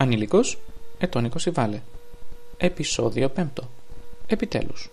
Ανήλικος, ετώνικος η Βάλε. Επισόδιο 5. Επιτέλους.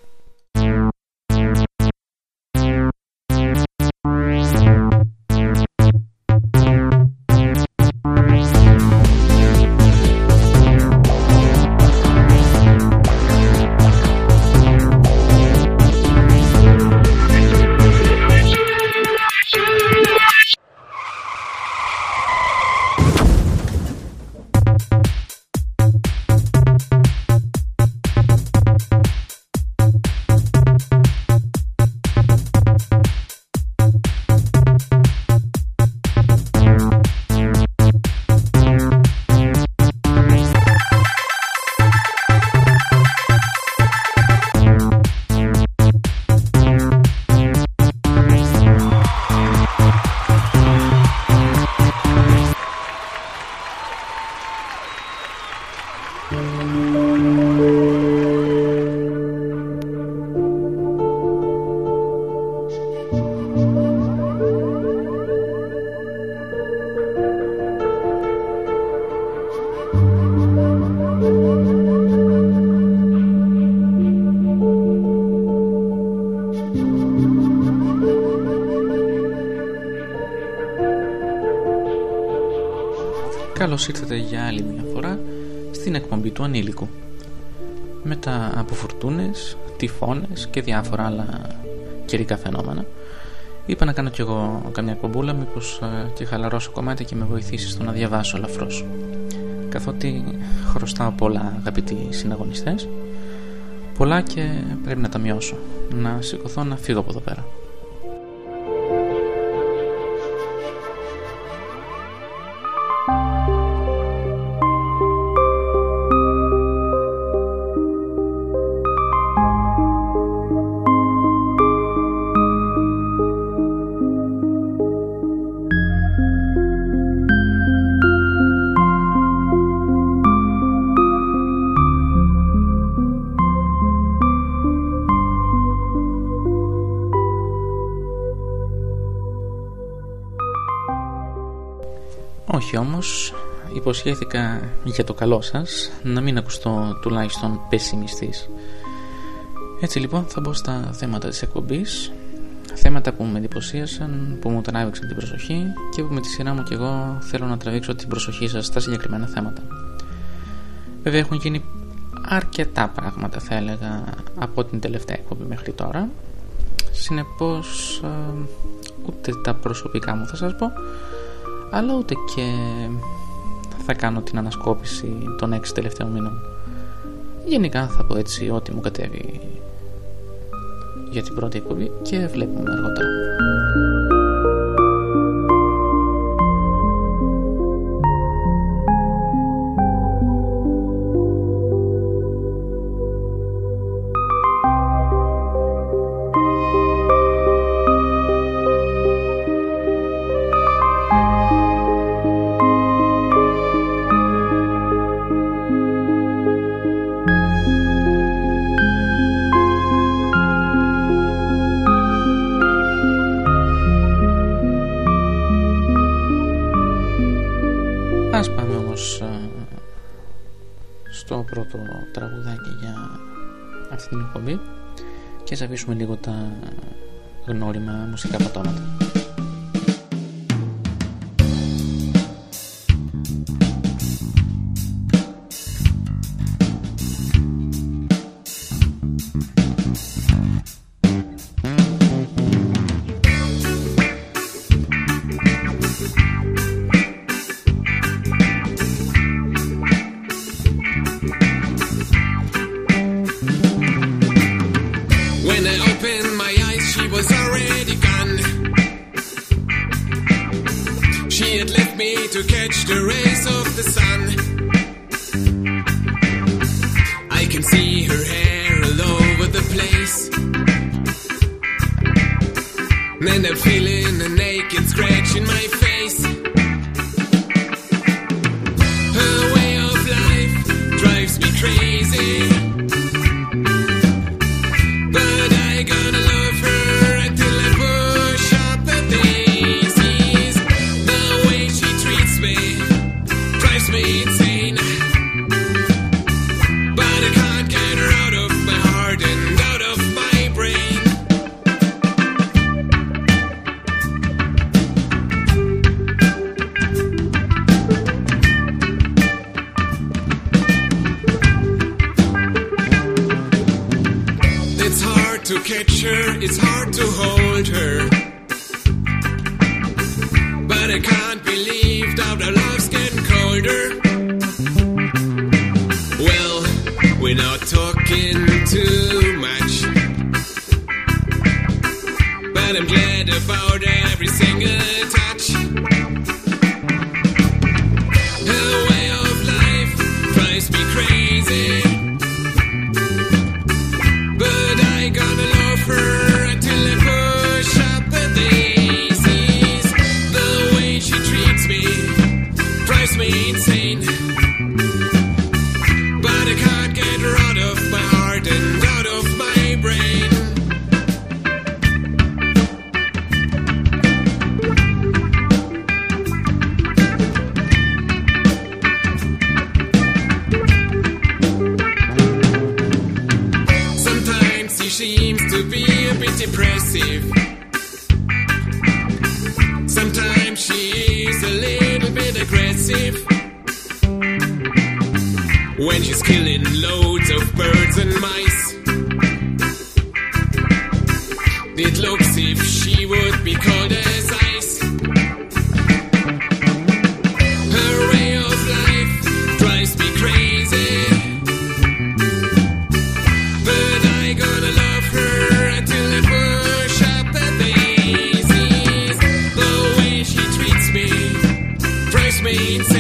Καλώς ήρθατε για άλλη μια φορά στην εκπομπή του ανήλικου. Μετά από φουρτούνες, τυφώνες και διάφορα άλλα καιρικά φαινόμενα. Είπα να κάνω κι εγώ καμιά κομπούλα μήπως ε, και χαλαρώσω κομμάτι και με βοηθήσεις στο να διαβάσω ελαφρώς. Καθότι χρωστάω πολλά αγαπητοί συναγωνιστές Πολλά και πρέπει να τα μειώσω. Να σηκωθώ να φύγω από εδώ πέρα Όχι όμως, υποσχέθηκα για το καλό σας να μην ακουστώ τουλάχιστον πεσημιστής. Έτσι λοιπόν θα μπω στα θέματα της εκπομπής, θέματα που με εντυπωσίασαν, που μου τράβηξαν την προσοχή και που με τη σειρά μου και εγώ θέλω να τραβήξω την προσοχή σας στα συγκεκριμένα θέματα. Βέβαια έχουν γίνει αρκετά πράγματα θα έλεγα από την τελευταία εκπομπή μέχρι τώρα συνεπώς ε, ούτε τα προσωπικά μου θα σας πω αλλά ούτε και θα κάνω την ανασκόπηση των έξι τελευταίων μήνων. Γενικά θα πω έτσι ό,τι μου κατέβει για την πρώτη εκπομπή και βλέπουμε αργότερα. Για αυτή την εκπομπή και ας αφήσουμε λίγο τα γνώριμα μουσικά πατώματα. feeling the naked, scratching my her, it's hard to hold her. But I can't believe that our love's getting colder. Well, we're not talking too It's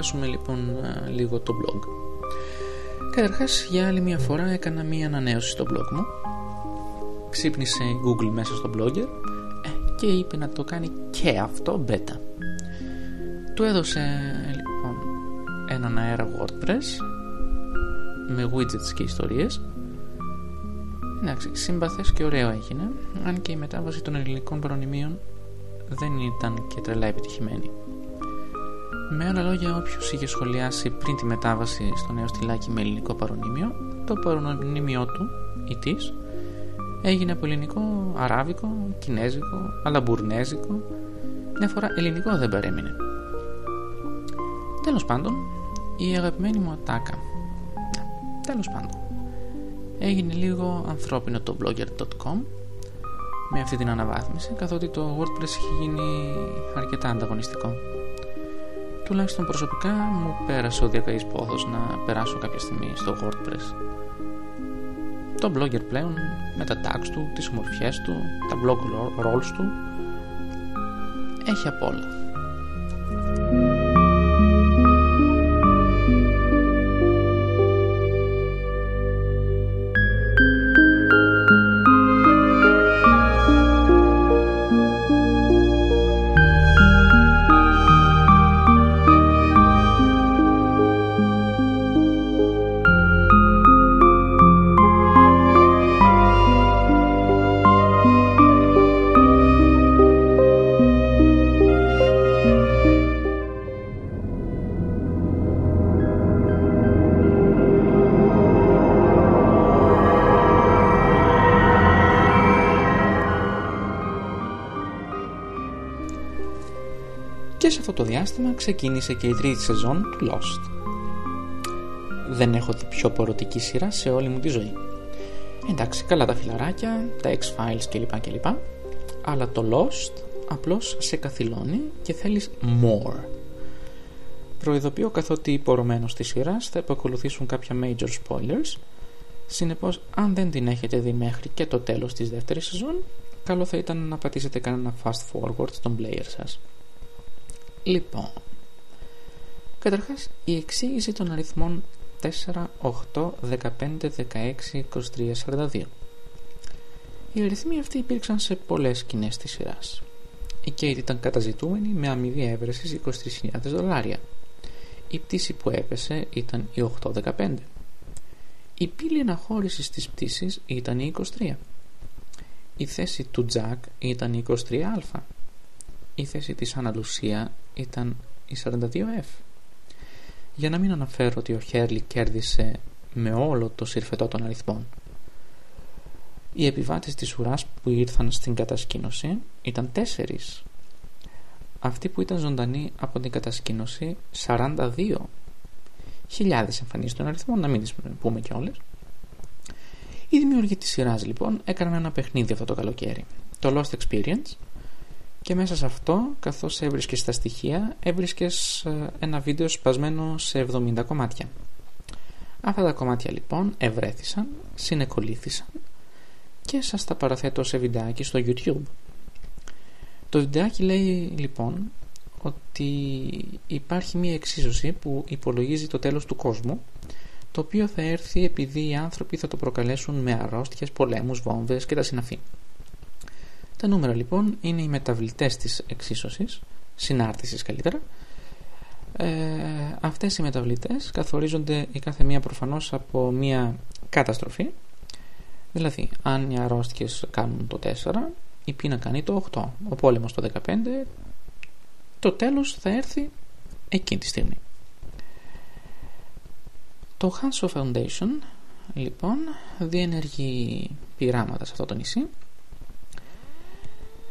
Ας πιάσουμε λοιπόν ε, λίγο το blog. Καταρχάς για άλλη μια φορά έκανα μια ανανέωση στο blog μου. Ξύπνησε η Google μέσα στο blogger ε, και είπε να το κάνει και αυτό beta. Του έδωσε λοιπόν έναν αέρα WordPress με widgets και ιστορίες. Εντάξει, σύμπαθες και ωραίο έγινε, αν και η μετάβαση των ελληνικών παρονιμίων δεν ήταν και τρελά επιτυχημένη. Με άλλα λόγια, όποιος είχε σχολιάσει πριν τη μετάβαση στο νέο στυλάκι με ελληνικό παρονίμιο, το παρονίμιό του ή της έγινε από ελληνικό, αράβικο, κινέζικο, αλαμπουρνέζικο. Μια φορά ελληνικό δεν παρέμεινε. Τέλος πάντων, η αγαπημένη μου ατάκα. Τέλος πάντων, έγινε λίγο ανθρώπινο το blogger.com με αυτή την αναβάθμιση, καθότι το WordPress έχει γίνει αρκετά ανταγωνιστικό τουλάχιστον προσωπικά μου πέρασε ο διακαής πόθος να περάσω κάποια στιγμή στο WordPress. Το blogger πλέον με τα tags του, τις ομορφιές του, τα blog roles του έχει απ' όλα. Αυτό το διάστημα ξεκίνησε και η τρίτη σεζόν του Lost. Δεν έχω δει πιο πορωτική σειρά σε όλη μου τη ζωή. Εντάξει, καλά τα φιλαράκια, τα X-Files κλπ. κλπ. Αλλά το Lost απλώς σε καθυλώνει και θέλεις more. Προειδοποιώ καθότι πορωμένος της σειράς θα επακολουθήσουν κάποια major spoilers Συνεπώς, αν δεν την έχετε δει μέχρι και το τέλος της δεύτερης σεζόν, καλό θα ήταν να πατήσετε κανένα fast forward στον player σας. Λοιπόν, καταρχάς η εξήγηση των αριθμών 4, 8, 15, 16, 23, 42. Οι αριθμοί αυτοί υπήρξαν σε πολλές σκηνές της σειράς. Η Kate ήταν καταζητούμενη με αμοιβή έβρεσης 23.000 δολάρια. Η πτήση που έπεσε ήταν η 815. Η πύλη αναχώρησης της πτήσης ήταν η 23. Η θέση του Τζακ ήταν η 23α. Η θέση της Αναλουσία ήταν η 42F. Για να μην αναφέρω ότι ο Χέρλι κέρδισε με όλο το συρφετό των αριθμών. Οι επιβάτες της ουράς που ήρθαν στην κατασκήνωση ήταν τέσσερις. Αυτοί που ήταν ζωντανοί από την κατασκήνωση 42 χιλιάδες εμφανίσεις των αριθμών, να μην τις πούμε και όλες. Οι δημιουργοί της σειράς λοιπόν έκαναν ένα παιχνίδι αυτό το καλοκαίρι, το Lost Experience, και μέσα σε αυτό, καθώς έβρισκες τα στοιχεία, έβρισκες ε, ένα βίντεο σπασμένο σε 70 κομμάτια. Αυτά τα κομμάτια λοιπόν ευρέθησαν, συνεκολήθησαν και σας τα παραθέτω σε βιντεάκι στο YouTube. Το βιντεάκι λέει λοιπόν ότι υπάρχει μια εξίσωση που υπολογίζει το τέλος του κόσμου το οποίο θα έρθει επειδή οι άνθρωποι θα το προκαλέσουν με αρρώστιες, πολέμους, βόμβες και τα συναφή. Τα νούμερα λοιπόν είναι οι μεταβλητές της εξίσωσης, συνάρτησης καλύτερα. Ε, αυτές οι μεταβλητές καθορίζονται η κάθε μία προφανώς από μία καταστροφή. Δηλαδή, αν οι αρρώστιες κάνουν το 4, η πείνα κάνει το 8, ο πόλεμος το 15, το τέλος θα έρθει εκείνη τη στιγμή. Το Hanso Foundation λοιπόν διενεργεί πειράματα σε αυτό το νησί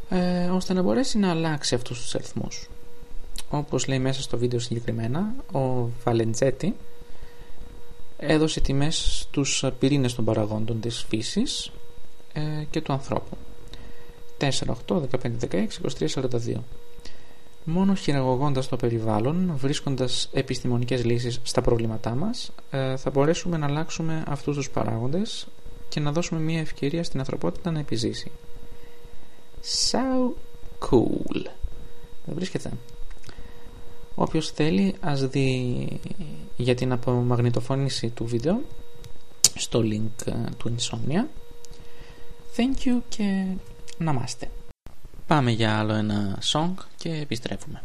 ε, ώστε να μπορέσει να αλλάξει αυτούς τους αριθμούς. Όπως λέει μέσα στο βίντεο συγκεκριμένα, ο Βαλεντζέτη έδωσε τιμές στους πυρήνες των παραγόντων της φύσης ε, και του ανθρώπου. 4, 8, 15, 16, 23, 42. Μόνο χειραγωγώντας το περιβάλλον, βρίσκοντας επιστημονικές λύσεις στα προβλήματά μας, ε, θα μπορέσουμε να αλλάξουμε αυτούς τους παράγοντες και να δώσουμε μια ευκαιρία στην ανθρωπότητα να επιζήσει. So cool. Δεν βρίσκεται. Όποιος θέλει ας δει για την απομαγνητοφώνηση του βίντεο στο link ε, του Insomnia. Thank you και να μάστε. Πάμε για άλλο ένα song και επιστρέφουμε.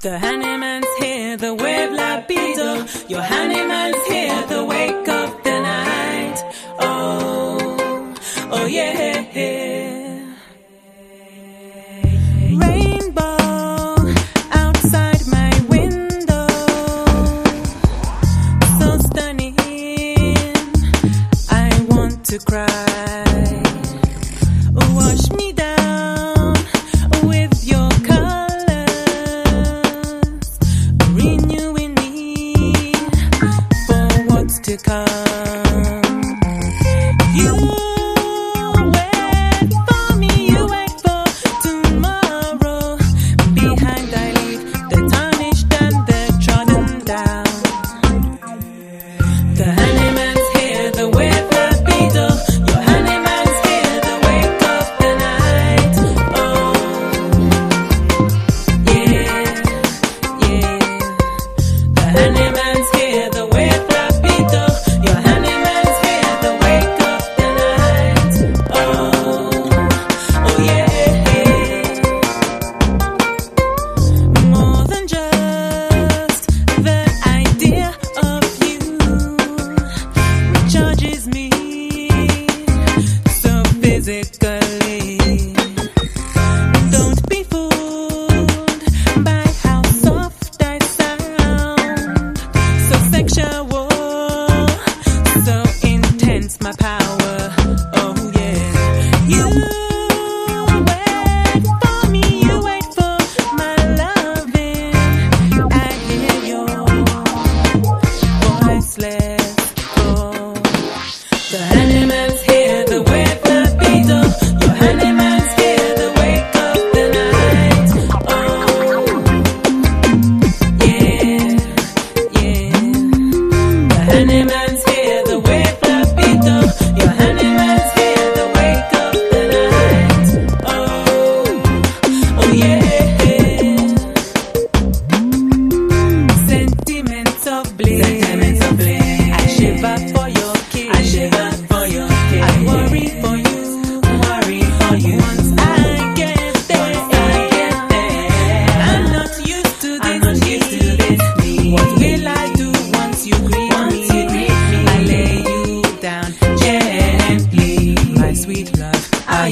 The honeyman's here, the wave lapido. Your honeyman's here, the wake of the night. Oh, oh yeah. to cry. Oh, wash me.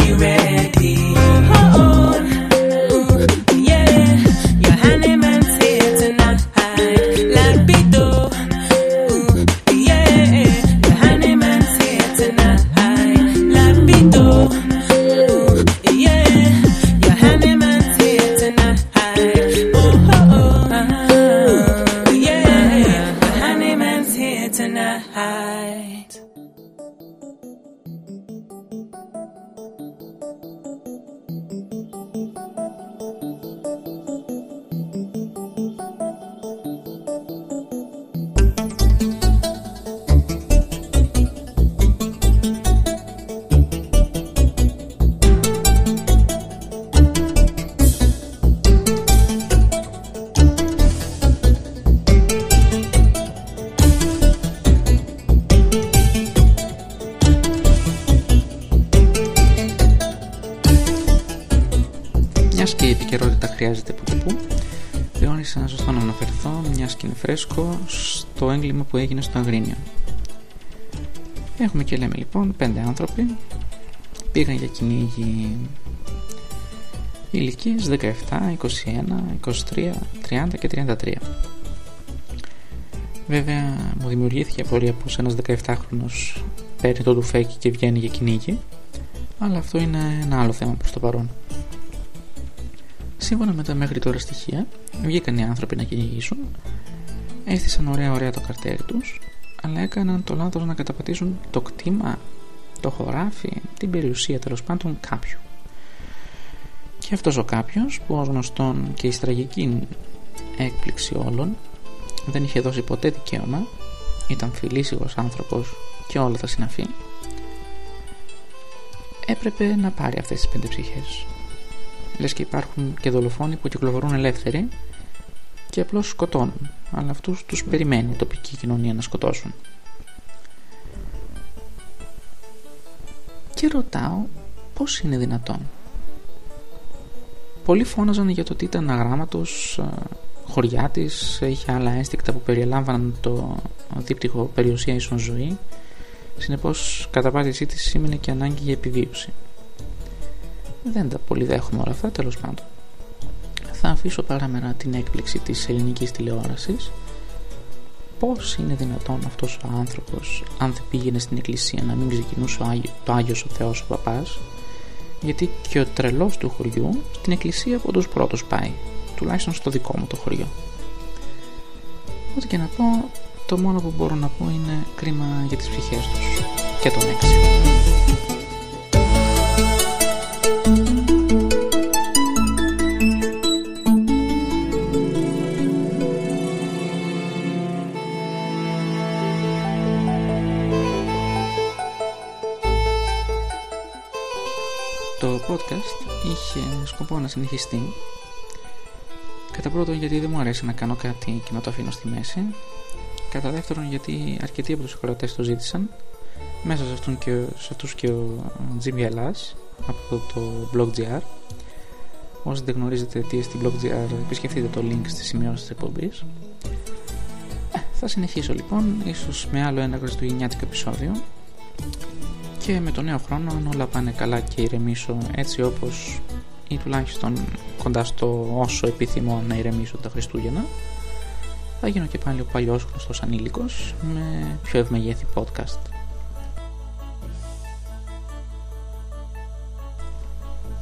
you ready. Θεώρησα σωστό να αναφερθώ, μια και είναι φρέσκο, στο έγκλημα που έγινε στο Αγρίνιο. Έχουμε και λέμε λοιπόν πέντε άνθρωποι πήγαν για κυνήγι ηλικίες 17, 21, 23, 30 και 33. Βέβαια μου δημιουργήθηκε απορία πως ένας 17χρονος παίρνει το τουφέκι και βγαίνει για κυνήγι αλλά αυτό είναι ένα άλλο θέμα προς το παρόν. Σύμφωνα με τα μέχρι τώρα στοιχεία, βγήκαν οι άνθρωποι να κυνηγήσουν, έστησαν ωραία ωραία το καρτέρι τους, αλλά έκαναν το λάθος να καταπατήσουν το κτήμα, το χωράφι, την περιουσία τέλος πάντων κάποιου. Και αυτός ο κάποιος, που ως γνωστόν και η στραγική έκπληξη όλων, δεν είχε δώσει ποτέ δικαίωμα, ήταν φιλήσιγος άνθρωπος και όλα τα συναφή, έπρεπε να πάρει αυτές τις πέντε ψυχές. Λες και υπάρχουν και δολοφόνοι που κυκλοφορούν ελεύθεροι και απλώς σκοτώνουν, αλλά αυτούς τους περιμένει η τοπική κοινωνία να σκοτώσουν. Και ρωτάω πώς είναι δυνατόν; Πολλοί φώναζαν για το ότι ήταν αγράμματος, χωριά της, είχε άλλα ένστικτα που περιελάμβαναν το δίπτυχο περιουσία ίσον ζωή, συνεπώς καταπάτησή της σήμαινε και ανάγκη για επιβίωση. Δεν τα πολύ δέχομαι όλα αυτά, τέλος πάντων. Θα αφήσω παράμερα την έκπληξη της ελληνικής τηλεόρασης. Πώς είναι δυνατόν αυτός ο άνθρωπος αν δεν πήγαινε στην εκκλησία να μην ξεκινούσε ο Άγιο, το Άγιος ο Θεός ο Παπάς; Γιατί και ο τρελός του χωριού στην εκκλησία από τους πρώτους πάει τουλάχιστον στο δικό μου το χωριό. Ό,τι και να πω το μόνο που μπορώ να πω είναι κρίμα για τις ψυχές τους και τον έξι podcast είχε σκοπό να συνεχιστεί. Κατά πρώτον γιατί δεν μου αρέσει να κάνω κάτι και να το αφήνω στη μέση. Κατά δεύτερον γιατί αρκετοί από τους ακροατές το ζήτησαν. Μέσα σε, αυτούν και, σε αυτούς και ο Jimmy Ελλάς από το blog.gr Όσοι δεν γνωρίζετε τι είναι στη blog.gr επισκεφτείτε το link στη σημειώση της εκπομπής. Ε, Θα συνεχίσω λοιπόν ίσως με άλλο ένα χριστουγεννιάτικο επεισόδιο και με τον νέο χρόνο αν όλα πάνε καλά και ηρεμήσω έτσι όπως ή τουλάχιστον κοντά στο όσο επιθυμώ να ηρεμήσω τα Χριστούγεννα θα γίνω και πάλι ο παλιός γνωστός ανήλικος με πιο ευμεγέθη podcast.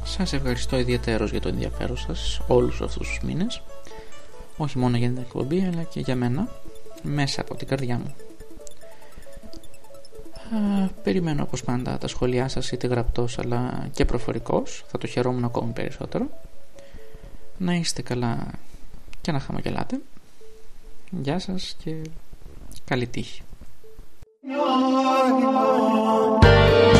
Σας ευχαριστώ ιδιαίτερος για το ενδιαφέρον σας όλους αυτούς τους μήνες όχι μόνο για την εκπομπή αλλά και για μένα μέσα από την καρδιά μου. Α, περιμένω όπως πάντα τα σχόλιά σας είτε γραπτός αλλά και προφορικός. Θα το χαιρόμουν ακόμη περισσότερο. Να είστε καλά και να χαμογελάτε. Γεια σας και καλή τύχη. Thank